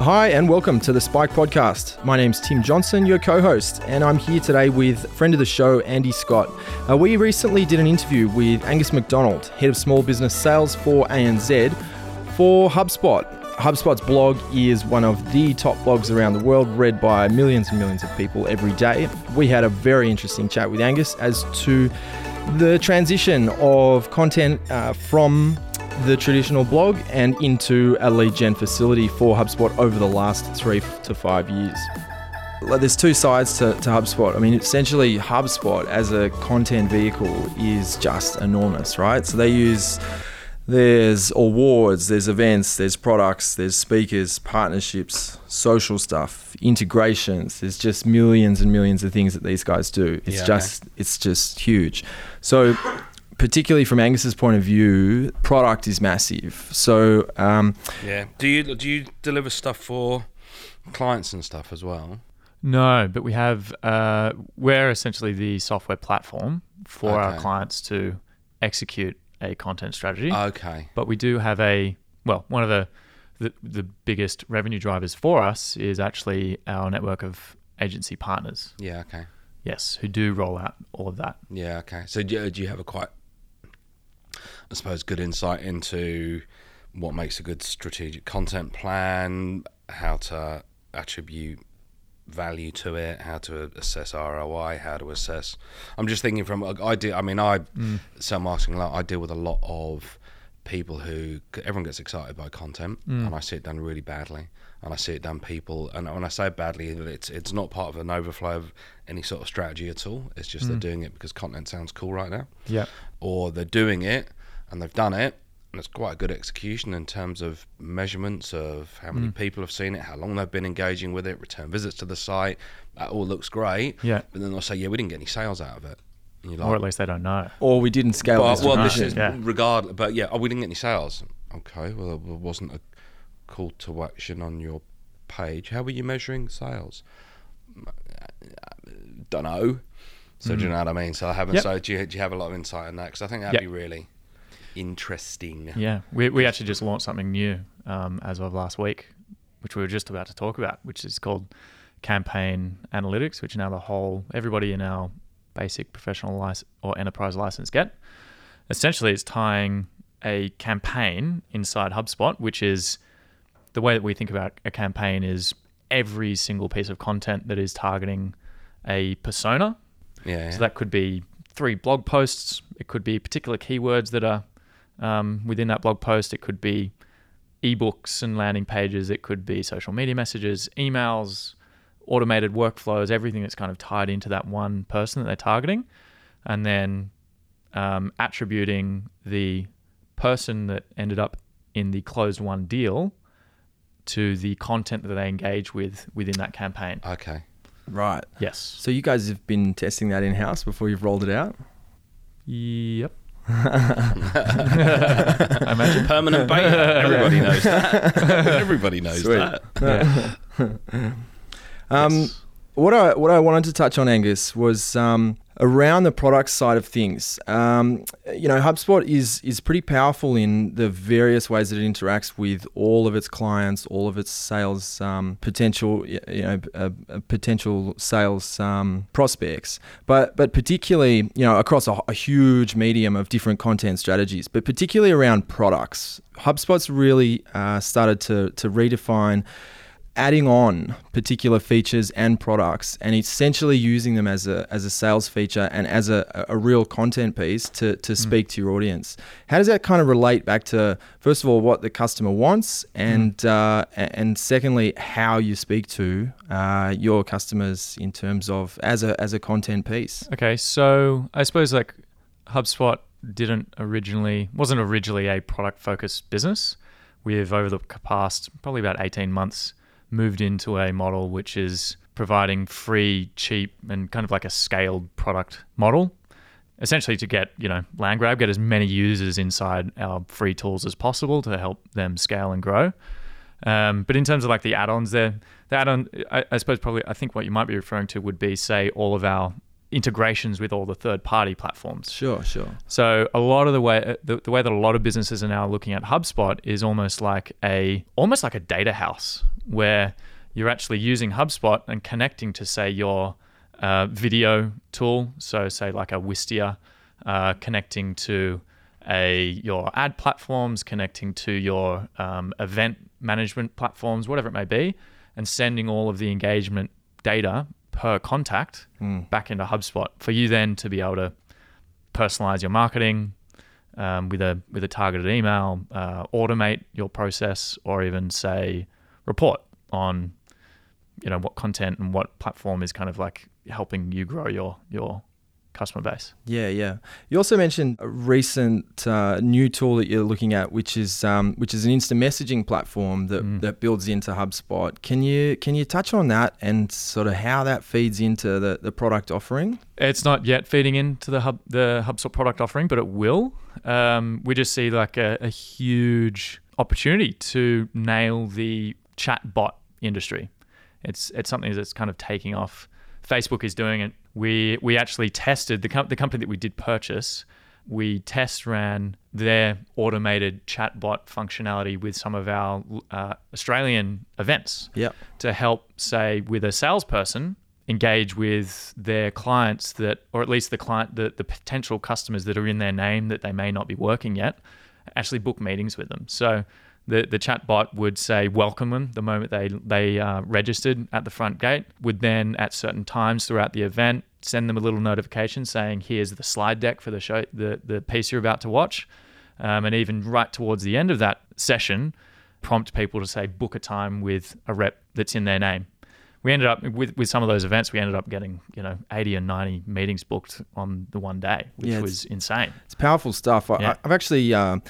Hi, and welcome to the Spike Podcast. My name's Tim Johnson, your co host, and I'm here today with friend of the show, Andy Scott. Uh, we recently did an interview with Angus McDonald, head of small business sales for ANZ, for HubSpot. HubSpot's blog is one of the top blogs around the world, read by millions and millions of people every day. We had a very interesting chat with Angus as to the transition of content uh, from the traditional blog and into a lead gen facility for HubSpot over the last three to five years. There's two sides to, to HubSpot. I mean, essentially, HubSpot as a content vehicle is just enormous, right? So they use there's awards, there's events, there's products, there's speakers, partnerships, social stuff, integrations. There's just millions and millions of things that these guys do. It's Yeah, just it's just huge. So particularly from Angus's point of view, product is massive. So um, Yeah. Do you do you deliver stuff for clients and stuff as well? No, but we have, uh, we're essentially the software platform for our clients to execute a content strategy. Okay. but we do have a, well, one of the, the, the biggest revenue drivers for us is actually our network of agency partners. Yeah. Okay. Yes, who do roll out all of that. Yeah. Okay. So do you, do you have a quite, I suppose, good insight into what makes a good strategic content plan, how to attribute value to it, how to assess ROI, how to assess. I'm just thinking from I do. I mean, I mm. sell marketing. a lot. I deal with a lot of people who everyone gets excited by content, mm. and I see it done really badly. And I see it done people, and when I say badly, it's it's not part of an overflow of any sort of strategy at all. It's just they're mm. doing it because content sounds cool right now Yeah. or they're doing it and they've done it and it's quite a good execution in terms of measurements of how many hmm. people have seen it, how long they've been engaging with it, return visits to the site. That all looks great. Yeah. But then they'll say, yeah, we didn't get any sales out of it. And you're Or at least they don't know. or we didn't scale but, this well, to this market. is Yeah. regardless. But yeah, oh, we didn't get any sales. Okay, well, there wasn't a call to action on your page. How were you measuring sales? Don't know. So do you hmm. know what I mean? So I haven't. Yep. So do you, do you have a lot of insight on that? Because I think that'd Yep. be really interesting. Yeah, we, we actually just launched something new um, as of last week, which we were just about to talk about, which is called Campaign Analytics, which now the whole everybody in our basic professional license or enterprise license get. Essentially, it's tying a campaign inside HubSpot, which is the way that we think about a campaign is every single piece of content that is targeting a persona Yeah. yeah. so that could be three blog posts. It could be particular keywords that are um, within that blog post. It could be ebooks and landing pages. It could be social media messages, emails, automated workflows, everything that's kind of tied into that one person that they're targeting. And then um, attributing the person that ended up in the closed won deal to the content that they engage with within that campaign. okay. Right. Yes. So you guys have been testing that in house before you've rolled it out. Yep. I imagine. Permanent beta. Everybody knows that. Everybody knows Sweet. that. Um, Yes. What I what I wanted to touch on, Angus, was um, around the product side of things. Um, you know, HubSpot is is pretty powerful in the various ways that it interacts with all of its clients, all of its sales um, potential, you know, uh, uh, potential sales um, prospects. But but particularly, you know, across a, a huge medium of different content strategies, but particularly around products. HubSpot's really uh, started to to redefine adding on particular features and products and essentially using them as a as a sales feature and as a, a real content piece to to speak to your audience. How does that kind of relate back to first of all what the customer wants and uh, and secondly how you speak to uh, your customers in terms of as a as a content piece? Okay, so I suppose like HubSpot didn't originally wasn't originally a product focused business. We've over the past probably about 18 months moved into a model which is providing free, cheap and kind of like a scaled product model. Essentially to get, you know, land grab, get as many users inside our free tools as possible to help them scale and grow. Um, but in terms of like the add-ons, there, the add-on, I, I suppose probably, I think what you might be referring to would be, say, all of our integrations with all the third party platforms. Sure, sure. So a lot of the way uh, the, the way that a lot of businesses are now looking at HubSpot is almost like a almost like a data house where you're actually using HubSpot and connecting to say your uh, video tool. So say like a Wistia, uh, connecting to a your ad platforms, connecting to your um, event management platforms, whatever it may be, and sending all of the engagement data per contact Mm. back into HubSpot for you then to be able to personalize your marketing um, with a with a targeted email, uh, automate your process, or even say report on you know what content and what platform is kind of like helping you grow your your customer base. Yeah, yeah. You also mentioned a recent uh, new tool that you're looking at, which is um, which is an instant messaging platform that, Mm. that builds into HubSpot. Can you can you touch on that and sort of how that feeds into the, the product offering? It's not yet feeding into the hub the HubSpot product offering, but it will. Um, we just see like a, a huge opportunity to nail the chat bot industry. It's it's something that's kind of taking off. Facebook is doing it. We we actually tested the com- the company that we did purchase. We test ran their automated chatbot functionality with some of our uh, Australian events Yep. to help, say, with a salesperson engage with their clients that, or at least the client, the, the potential customers that are in their name that they may not be working yet, actually book meetings with them. So the the chatbot would say welcome them the moment they they uh, registered at the front gate. Would then at certain times throughout the event send them a little notification saying here's the slide deck for the show the the piece you're about to watch, um, and even right towards the end of that session, prompt people to say book a time with a rep that's in their name. We ended up with with some of those events. We ended up getting you know 80 and 90 meetings booked on the one day, which Yeah, was insane. It's powerful stuff. I, Yeah. I've actually um,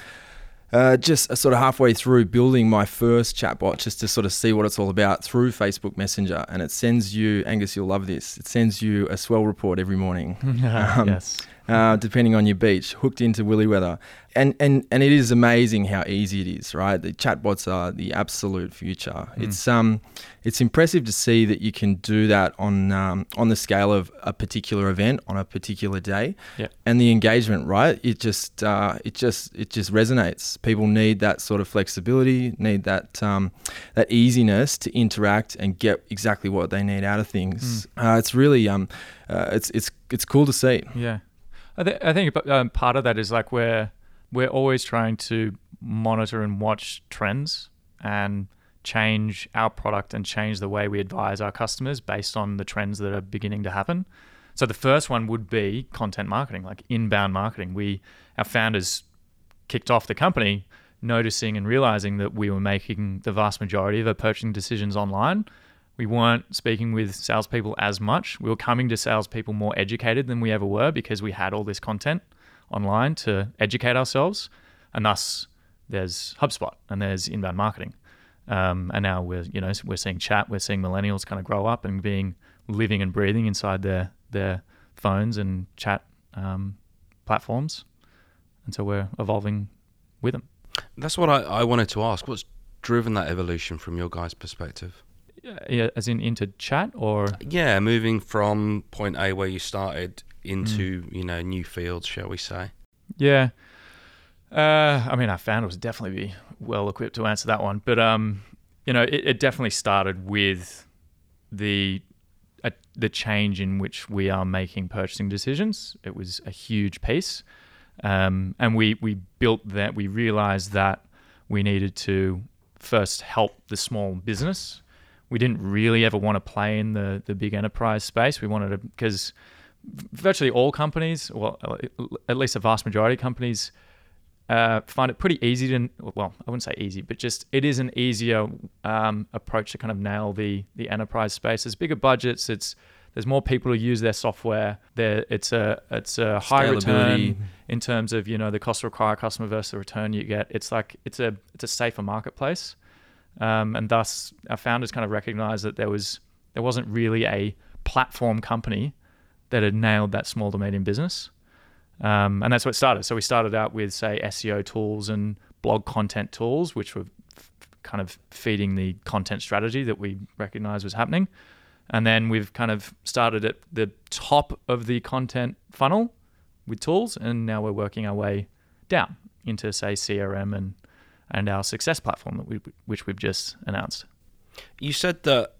uh, just uh, sort of halfway through building my first chatbot just to sort of see what it's all about through Facebook Messenger. And it sends you, Angus, you'll love this, it sends you a swell report every morning. Um, yes. Uh, depending on your beach, hooked into Willy Weather. And, and and it is amazing how easy it is, right? The chatbots are the absolute future. It's um it's impressive to see that you can do that on um, on the scale of a particular event on a particular day, Yeah. and the engagement, right? It just uh, it just it just resonates. People need that sort of flexibility, need that um, that easiness to interact and get exactly what they need out of things. Uh, it's really um uh, it's it's it's cool to see. Yeah, I, th- I think um, part of that is like we're we're always trying to monitor and watch trends and change our product and change the way we advise our customers based on the trends that are beginning to happen. So the first one would be content marketing, like inbound marketing. We our founders kicked off the company noticing and realizing that we were making the vast majority of our purchasing decisions online. We weren't speaking with salespeople as much. We were coming to salespeople more educated than we ever were because we had all this content online to educate ourselves. And thus, there's HubSpot and there's inbound marketing. Um, and now we're you know we're seeing chat, we're seeing millennials kind of grow up and being living and breathing inside their their phones and chat um, platforms, and so we're evolving with them. That's what I, I wanted to ask. What's driven that evolution from your guys' perspective? Yeah, as in into chat or Yeah, moving from point A where you started into Mm. you know new fields, shall we say? Yeah. Uh, I mean, i found founder was definitely be well equipped to answer that one, but um, you know, it, it definitely started with the uh, the change in which we are making purchasing decisions. It was a huge piece, um, and we we built that. We realized that we needed to first help the small business. We didn't really ever want to play in the the big enterprise space. We wanted to because virtually all companies, well, at least a vast majority of companies, uh, find it pretty easy to, well, I wouldn't say easy, but just it is an easier um, approach to kind of nail the the enterprise space. There's bigger budgets. It's there's more people who use their software. There, it's a it's a high return in terms of you know the cost to acquire a customer versus the return you get. It's like it's a it's a safer marketplace, um, and thus our founders kind of recognized that there was there wasn't really a platform company that had nailed that small to medium business. Um, and that's what started. So we started out with, say, SEO tools and blog content tools, which were f- kind of feeding the content strategy that we recognized was happening. And then we've kind of started at the top of the content funnel with tools, and now we're working our way down into, say, CRM and and our success platform that we which we've just announced. You said that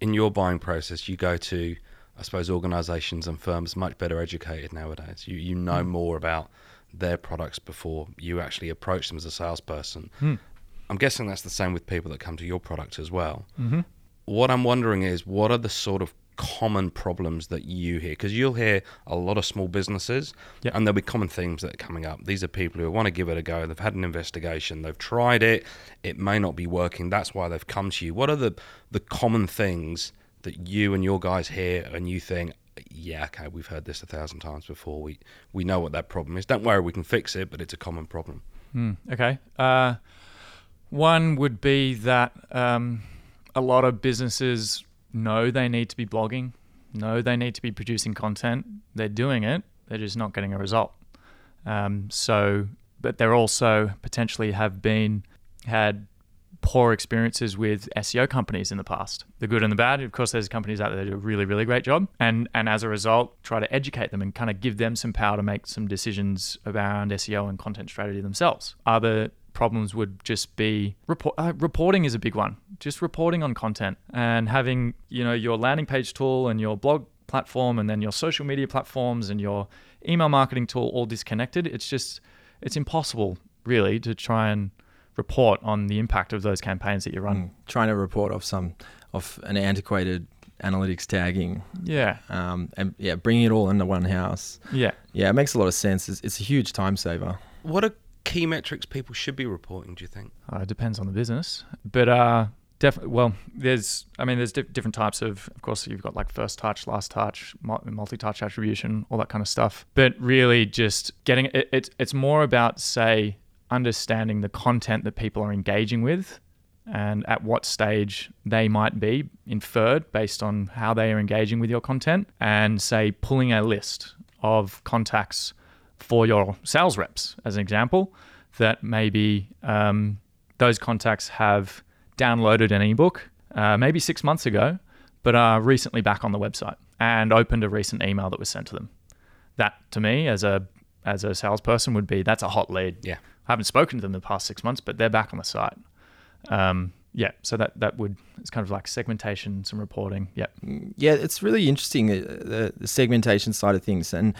in your buying process, you go to, I suppose, organisations and firms much better educated nowadays. You you know Mm. more about their products before you actually approach them as a salesperson. Hmm. I'm guessing that's the same with people that come to your product as well. Mm-hmm. What I'm wondering is, what are the sort of common problems that you hear? Because you'll hear a lot of small businesses, Yep. and there'll be common themes that are coming up. These are people who want to give it a go. They've had an investigation. They've tried it. It may not be working. That's why they've come to you. What are the the common things that you and your guys hear, and you think, yeah, okay, we've heard this a thousand times before. We we know what that problem is. Don't worry, we can fix it, but it's a common problem. Hmm, okay. Uh, one would be that um, a lot of businesses know they need to be blogging, know they need to be producing content. They're doing it, they're just not getting a result. Um, so, but they're also potentially have been had poor experiences with SEO companies in the past. The good and the bad. Of course, there's companies out there that do a really, really great job, and and as a result, try to educate them and kind of give them some power to make some decisions around SEO and content strategy themselves. Other problems would just be report, uh, reporting is a big one. Just reporting on content and having you know your landing page tool and your blog platform and then your social media platforms and your email marketing tool all disconnected. It's just it's impossible really to try and report on the impact of those campaigns that you run. Mm. Trying to report off some off an antiquated analytics tagging, Yeah, um, and yeah, bringing it all into one house. yeah. Yeah, it makes a lot of sense. It's, it's a huge time saver. What are key metrics people should be reporting? Do you think? Uh, it depends on the business, but uh, definitely. Well, there's. I mean, there's diff- different types of. Of course, you've got like first touch, last touch, multi-touch attribution, all that kind of stuff. But really, just getting it. It's it's more about say understanding the content that people are engaging with. And at what stage they might be inferred based on how they are engaging with your content, and say pulling a list of contacts for your sales reps, as an example, that maybe um, those contacts have downloaded an ebook uh, maybe six months ago, but are recently back on the website and opened a recent email that was sent to them. That to me, as a as a salesperson, would be that's a hot lead. Yeah. I haven't spoken to them in the past six months, but they're back on the site. Um, yeah, so that that would it's kind of like segmentation, some reporting. Yeah, Yeah, it's really interesting uh, the, the segmentation side of things, and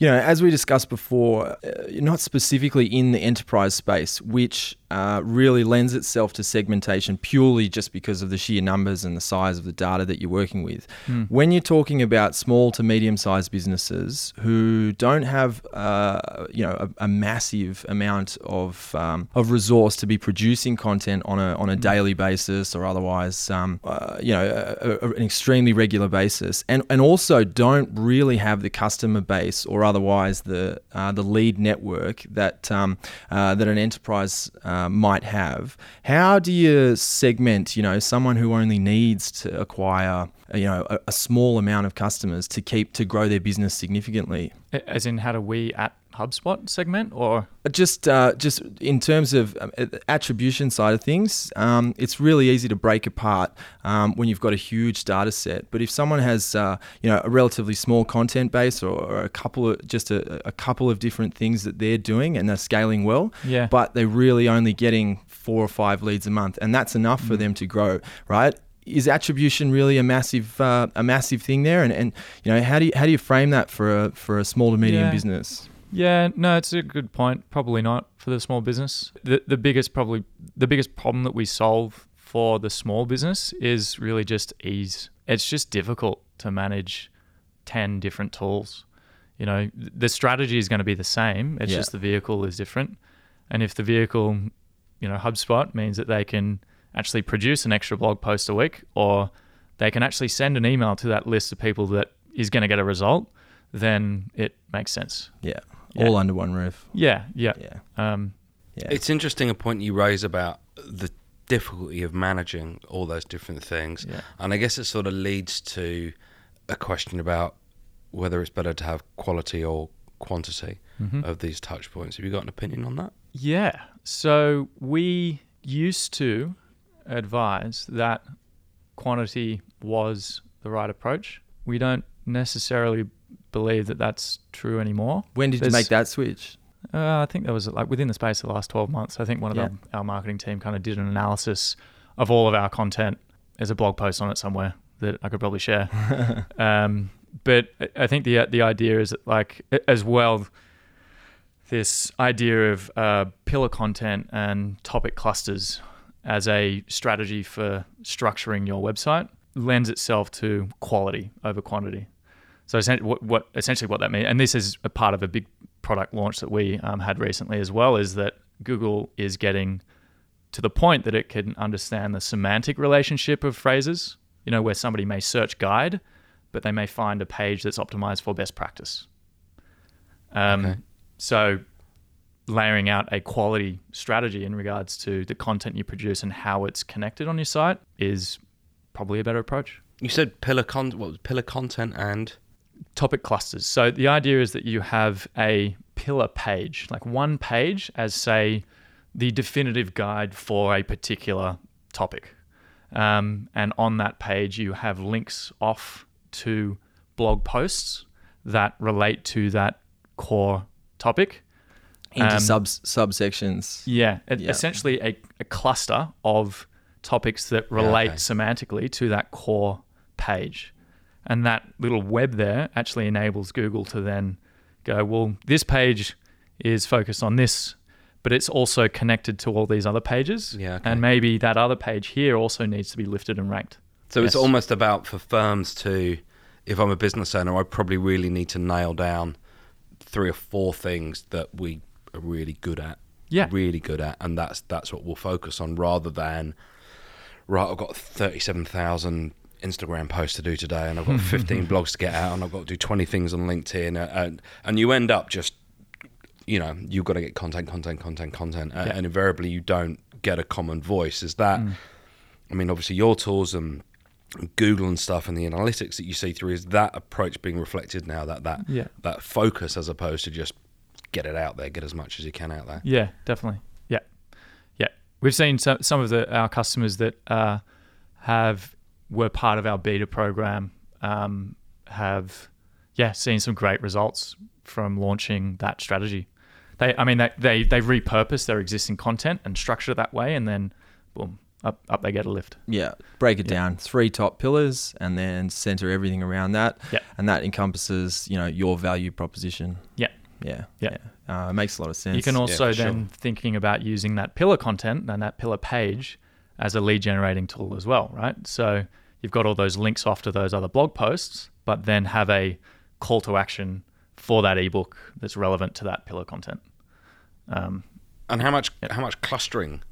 you know, as we discussed before, uh, not specifically in the enterprise space, which uh, really lends itself to segmentation purely just because of the sheer numbers and the size of the data that you're working with. When you're talking about small to medium-sized businesses who don't have, uh, you know, a, a massive amount of um, of resource to be producing content on a on a daily basis or otherwise, um, uh, you know, a, a, an extremely regular basis, and and also don't really have the customer base or otherwise the uh, the lead network that um, uh, that an enterprise uh, might have. How do you segment, you know, someone who only needs to acquire, you know, a, a small amount of customers to keep to grow their business significantly? as in how do we at HubSpot segment or Just, uh, just in terms of um, attribution side of things, um, it's really easy to break apart um, when you've got a huge data set. But if someone has, uh, you know, a relatively small content base or, or a couple of just a, a couple of different things that they're doing and they're scaling well, Yeah. but they're really only getting four or five leads a month, and that's enough for them to grow, right? Is attribution really a massive uh, a massive thing there? And, and you know how do you how do you frame that for a for a small to medium Yeah. business? Yeah, no, it's a good point. Probably not for the small business. The the biggest probably the biggest problem that we solve for the small business is really just ease. It's just difficult to manage 10 different tools. You know, the strategy is going to be the same. It's Yeah. just the vehicle is different. And if the vehicle, you know, HubSpot means that they can actually produce an extra blog post a week or they can actually send an email to that list of people that is going to get a result, then it makes sense. Yeah, Yeah. all under one roof. Yeah, yeah. Yeah, Um, yeah. It's interesting a point you raise about the difficulty of managing all those different things. Yeah. And I guess it sort of leads to a question about whether it's better to have quality or quantity mhm. of these touch points. Have you got an opinion on that? Yeah. So we used to advise that quantity was the right approach. We don't necessarily believe that that's true anymore. When did you make that switch? Uh, I think that was like within the space of the last 12 months. I think one of Yeah. the, our marketing team kind of did an analysis of all of our content. There's a blog post on it somewhere that I could probably share. um, but I- I think the the idea is that like as well, this idea of uh, pillar content and topic clusters as a strategy for structuring your website lends itself to quality over quantity. So what, what essentially what that means, and this is a part of a big product launch that we um, had recently as well, is that Google is getting to the point that it can understand the semantic relationship of phrases. You know, where somebody may search guide, but they may find a page that's optimized for best practice. Um, Okay. So, layering out a quality strategy in regards to the content you produce and how it's connected on your site is probably a better approach. You said pillar con what was pillar content and topic clusters. So the idea is that you have a pillar page, like one page as say the definitive guide for a particular topic. Um, and on that page, you have links off to blog posts that relate to that core topic. Into Um, subs subsections. Yeah, Yeah. essentially a, a cluster of topics that relate okay. semantically to that core page. And that little web there actually enables Google to then go, well, this page is focused on this, but it's also connected to all these other pages. Yeah, okay. And maybe that other page here also needs to be lifted and ranked. So it's almost about for firms to, if I'm a business owner, I probably really need to nail down three or four things that we are really good at. Yeah. Really good at, and that's that's what we'll focus on rather than right. I've got thirty-seven thousand Instagram post to do today, and I've got fifteen blogs to get out, and I've got to do twenty things on LinkedIn, uh, and and you end up just you know you've got to get content content content content uh, Yeah. and invariably you don't get a common voice is that Mm. i mean obviously your tools and google and stuff and the analytics that you see through is that approach being reflected now that that Yeah. that focus as opposed to just get it out there get as much as you can out there Yeah, definitely. Yeah, yeah. We've seen some some of the our customers that uh, have were part of our beta program um, have yeah seen some great results from launching that strategy. They, I mean, they they they repurpose their existing content and structure it that way, and then boom, up up they get a lift. Yeah, break it Yeah. down. Three top pillars, and then center everything around that. Yeah. and that encompasses you know your value proposition. Yeah. yeah, Yeah. Uh, it makes a lot of sense. You can Yeah, also sure. then thinking about using that pillar content and that pillar page as a lead generating tool as well, right? So you've got all those links off to those other blog posts, but then have a call to action for that ebook that's relevant to that pillar content. Um, and how much Yep. how much clustering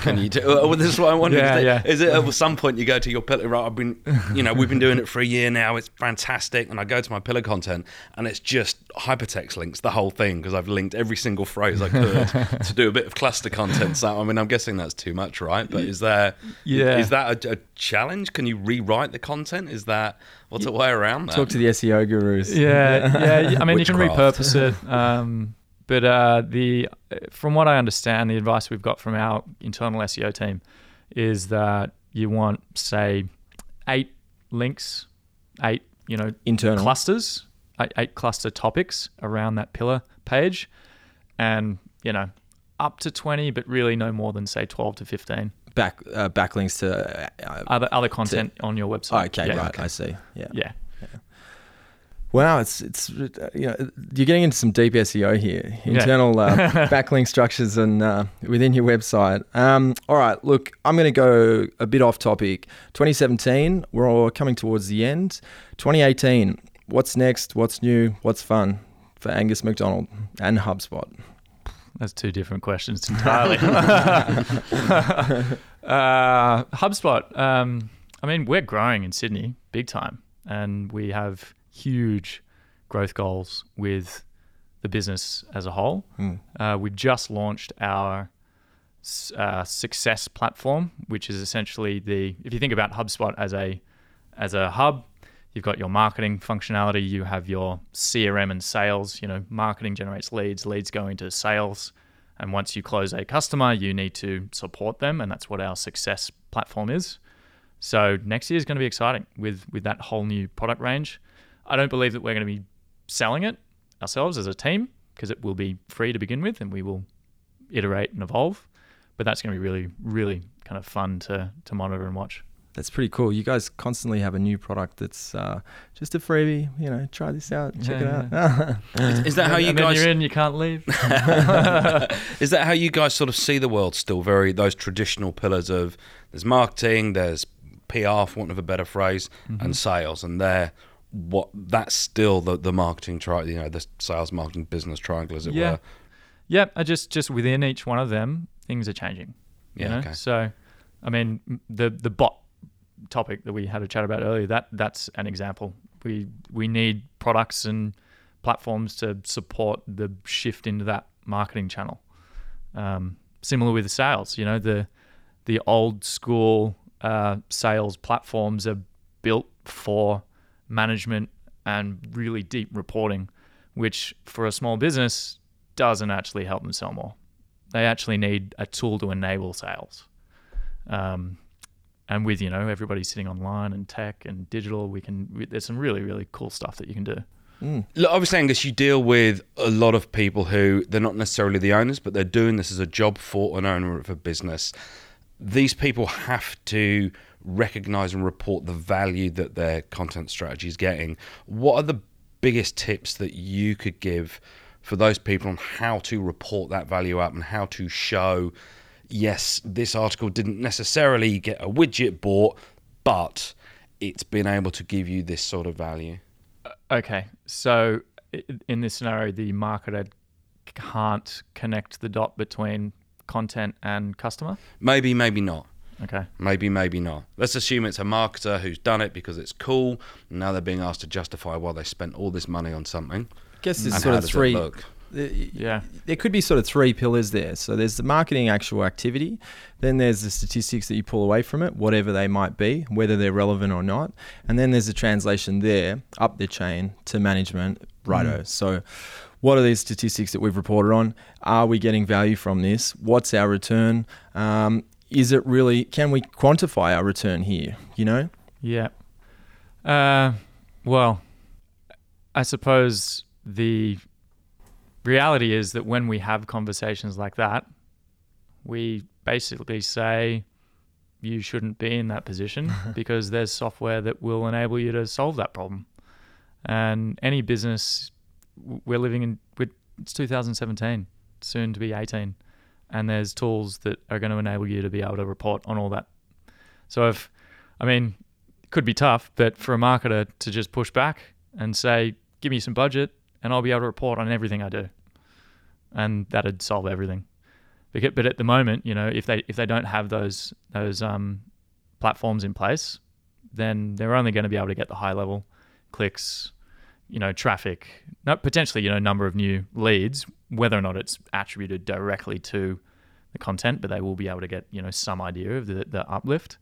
can you do? Oh, this is what I wondered. Yeah, is, it, yeah. is it at some point you go to your pillar? Right, I've been, you know, we've been doing it for a year now. It's fantastic, and I go to my pillar content, and it's just hypertext links the whole thing because I've linked every single phrase I could to do a bit of cluster content. So I mean, I'm guessing that's too much, right? But is there, Yeah. is that a, a challenge? Can you rewrite the content? Is that what's a way around that? talk to the SEO gurus. yeah, yeah. I mean, you can repurpose it. Um, but uh, the from what I understand, the advice we've got from our internal SEO team is that you want, say, eight links, eight you know internal. clusters, eight, eight cluster topics around that pillar page, and you know up to twenty, but really no more than say twelve to fifteen back uh, backlinks to. Uh, other other content on your website. okay, Yeah. right. I see. Yeah. Yeah. Wow, it's it's uh, you know you're getting into some deep SEO here, Yeah. internal uh, backlink structures and uh, within your website. Um, all right, look, I'm going to go a bit off topic. 2017, we're all coming towards the end. 2018, what's next? What's new? What's fun for Angus McDonald and HubSpot? That's two different questions entirely. uh, HubSpot. Um, I mean, we're growing in Sydney big time, and we have huge growth goals with the business as a whole. Hmm. Uh, we've just launched our uh, success platform, which is essentially the if you think about HubSpot as a as a hub, you've got your marketing functionality, you have your CRM and sales. You know, marketing generates leads, leads go into sales, and once you close a customer, you need to support them, and that's what our success platform is. So next year is going to be exciting with with that whole new product range. I don't believe that we're going to be selling it ourselves as a team because it will be free to begin with, and we will iterate and evolve. But that's going to be really, really kind of fun to to monitor and watch. That's pretty cool. You guys constantly have a new product that's uh, just a freebie. You know, try this out, check Yeah, it out. Is that how you and then guys? you're in, you can't leave. Is that how you guys sort of see the world? Still very those traditional pillars of there's marketing, there's PR, for want of a better phrase, Mm-hmm. and sales, and they're what that's still the the marketing tri you know the sales marketing business triangle as it Yeah. were. Yep, I just just within each one of them, things are changing. You Yeah, know? okay. So, I mean, the the bot topic that we had a chat about earlier that that's an example. We we need products and platforms to support the shift into that marketing channel. Um, similar with sales, you know, the the old school uh, sales platforms are built for management and really deep reporting, which for a small business doesn't actually help them sell more. They actually need a tool to enable sales. Um, and with you know everybody sitting online and tech and digital, we can. We, there's some really really cool stuff that you can do. Look, obviously, Angus, you deal with a lot of people who they're not necessarily the owners, but they're doing this as a job for an owner of a business. These people have to recognize and report the value that their content strategy is getting. What are the biggest tips that you could give for those people on how to report that value up and how to show, yes, this article didn't necessarily get a widget bought, but it's been able to give you this sort of value? Uh, okay, so in this scenario, the marketer can't connect the dot between content and customer. Maybe, maybe not. Okay. Maybe, maybe not. Let's assume it's a marketer who's done it because it's cool. And now they're being asked to justify why they spent all this money on something. I guess there's sort of three. it look? Yeah. There could be sort of three pillars there. So there's the marketing actual activity, then there's the statistics that you pull away from it, whatever they might be, whether they're relevant or not, and then there's the translation there up the chain to management. Righto. So, what are these statistics that we've reported on? Are we getting value from this? What's our return? Um, is it really? Can we quantify our return here? You know. Yeah. Uh, well, I suppose the reality is that when we have conversations like that, we basically say you shouldn't be in that position because there's software that will enable you to solve that problem. And any business, we're living in, with- it's 2017, soon to be 18, and there's tools that are going to enable you to be able to report on all that. So if, I mean, it could be tough, but for a marketer to just push back and say, give me some budget and I'll be able to report on everything I do. And that'd solve everything. But at the moment, you know, if they if they don't have those those um, platforms in place, then they're only going to be able to get the high level clicks, you know, traffic, not potentially, you know, number of new leads, whether or not it's attributed directly to the content, but they will be able to get, you know, some idea of the, the uplift.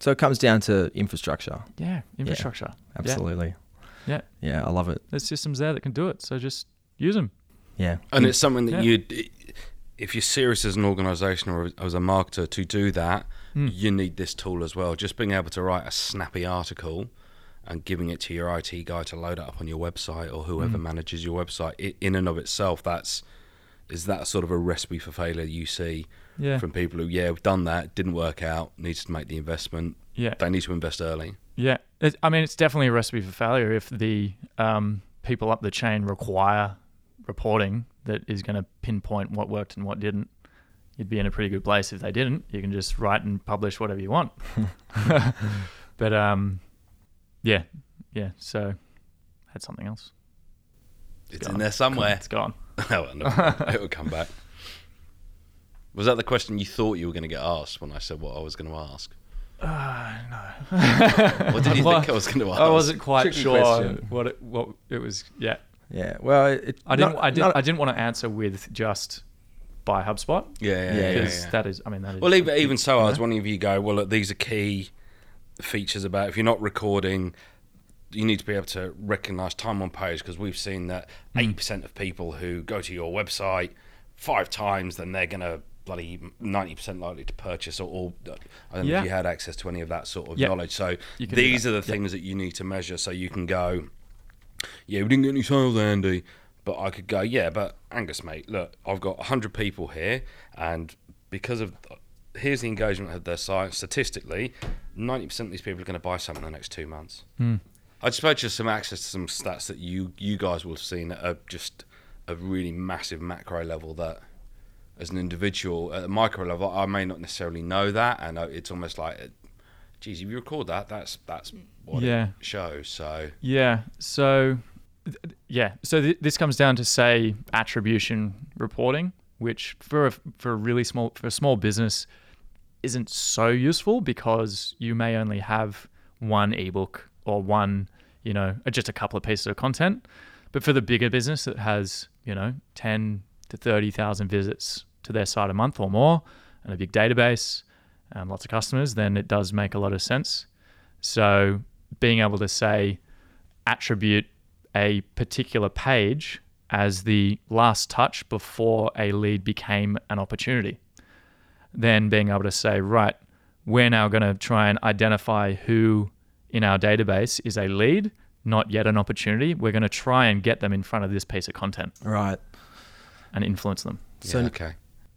So it comes down to infrastructure. Yeah, infrastructure. Yeah. Absolutely. Yeah. Yeah, I love it. There's systems there that can do it. So just use them. Yeah. And it's something that Yeah. you, if you're serious as an organisation or as a marketer to do that, Hmm. you need this tool as well. Just being able to write a snappy article and giving it to your IT guy to load it up on your website or whoever Hmm. manages your website, in and of itself, that's is that sort of a recipe for failure you see Yeah. from people who, yeah, we've done that, didn't work out, needs to make the investment. Yeah. They need to invest early. Yeah. It, I mean, it's definitely a recipe for failure if the um, people up the chain require reporting that is going to pinpoint what worked and what didn't. You'd be in a pretty good place if they didn't. You can just write and publish whatever you want. but um, yeah, yeah. So had something else. It's Gone. in there somewhere. It's gone. oh, no, it will come back. Was that the question you thought you were going to get asked when I said what I was going to ask? Uh, no. What did you Well, think I was going to ask? I wasn't quite Tricky sure question. what it what it was. Yeah, Yeah. Well, it, I didn't. not- I didn't. I didn't want to answer with just by HubSpot Yeah, yeah, Yeah, yeah. yeah, because yeah. that is. I mean, that is. Well, even, even so, I was Yeah. wondering if you go, well, look, these are key features about if you're not recording, you need to be able to recognize time on page because we've seen that Hmm. 80% of people who go to your website five times, then they're going to bloody ninety percent likely to purchase, or, or I don't know if you had access to any of that sort of Yeah. knowledge. So You can do these are the Yeah. things that you need to measure, so you can go, yeah, we didn't get any sales, Andy, but I could go, yeah, but Angus, mate, look, I've got hundred people here, and because of here's the engagement of their site statistically, ninety percent of these people are going to buy something in the next two months. Hmm. I just purchased some access to some stats that you you guys will have seen that are just a really massive macro level that as an individual at a micro level I may not necessarily know that and uh, it's almost like geez if you record that that's that's what Yeah. it shows so Yeah. So, yeah. So th- this comes down to say attribution reporting, which for a, for a really small for a small business isn't so useful because you may only have one ebook or one, you know, just a couple of pieces of content. But for the bigger business that has, you know, ten to thirty thousand visits to their site a month or more, and a big database, and lots of customers, then it does make a lot of sense. So being able to say attribute a particular page as the last touch before a lead became an opportunity. Then being able to say, right, we're now going to try and identify who in our database is a lead, not yet an opportunity. We're going to try and get them in front of this piece of content Right. and influence them. So yeah, okay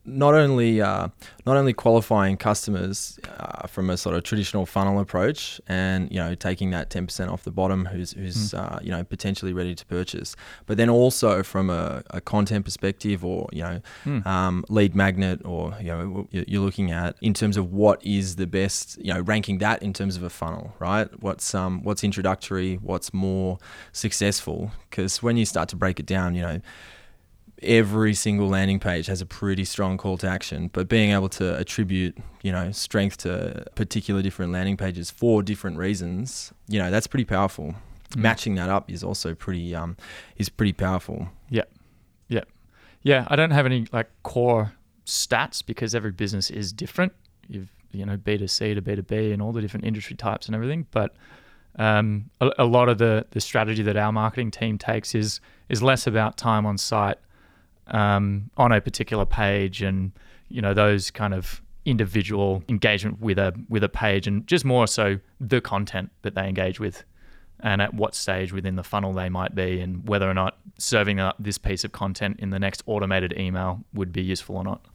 not only uh, not only qualifying customers uh, from a sort of traditional funnel approach, and you know taking that ten percent off the bottom, who's who's uh, you know potentially ready to purchase, but then also from a, a content perspective, or you know um, lead magnet, or you know you- you're looking at in terms of what is the best, you know ranking that in terms of a funnel, right? What's um what's introductory, what's more successful? Because when you start to break it down, you know every single landing page has a pretty strong call to action, but being able to attribute, you know, strength to particular different landing pages for different reasons, you know, that's pretty powerful. Matching that up is also pretty um is pretty powerful. Yeah. Yeah. Yeah. I don't have any like core stats because every business is different. You've, you know, B2C to B2B and all the different industry types and everything. But um, a, a lot of the, the strategy that our marketing team takes is, is less about time on site um, on a particular page and, you know, those kind of individual engagement with a, with a page and just more so the content that they engage with and at what stage within the funnel they might be, and whether or not serving up this piece of content in the next automated email would be useful or not.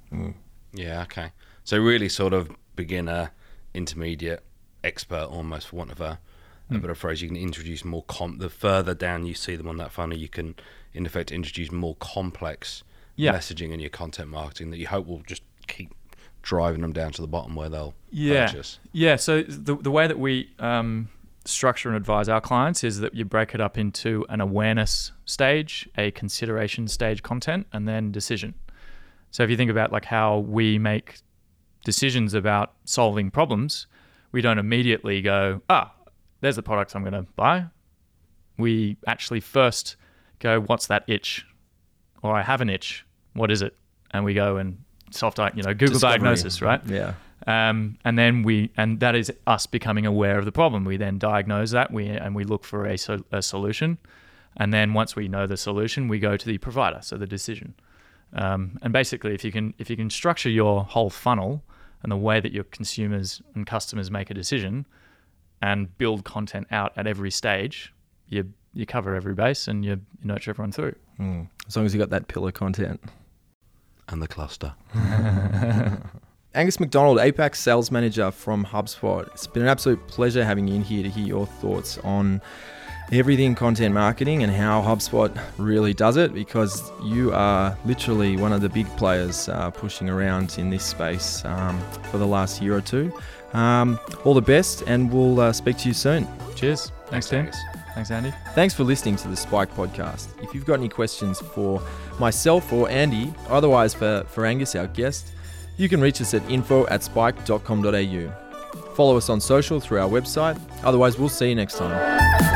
yeah okay so really sort of beginner intermediate expert almost for want of a, a better phrase you can introduce more com the further down you see them on that funnel you can in effect introduce more complex Yeah. messaging in your content marketing that you hope will just keep driving them down to the bottom where they'll Yeah. purchase Yeah. So the the way that we um, structure and advise our clients is that you break it up into an awareness stage, a consideration stage content, and then decision. So if you think about like how we make decisions about solving problems, we don't immediately go, ah, there's the products I'm going to buy. We actually first go, what's that itch? Or I have an itch. What is it? And we go and self, you know, Google Discovery. diagnosis, right? Yeah. um, and then we and that is us becoming aware of the problem. We then diagnose that we and we look for a, so, a solution, and then once we know the solution, we go to the provider, so the decision. Um, and basically, if you can if you can structure your whole funnel and the way that your consumers and customers make a decision, and build content out at every stage, you you cover every base and you, you nurture everyone through. Mm. As long as you got that pillar content. and the cluster Angus McDonald, APAC sales manager from HubSpot. It's been an absolute pleasure having you in here to hear your thoughts on everything content marketing and how HubSpot really does it because you are literally one of the big players uh, pushing around in this space um, for the last year or two. Um, all the best, and we'll uh, speak to you soon. Cheers. Thanks, Tim. Angus. Thanks, Andy. Thanks for listening to the Spike podcast. If you've got any questions for myself or Andy, otherwise for, for Angus, our guest, you can reach us at info at spike.com.au. Follow us on social through our website. Otherwise, we'll see you next time.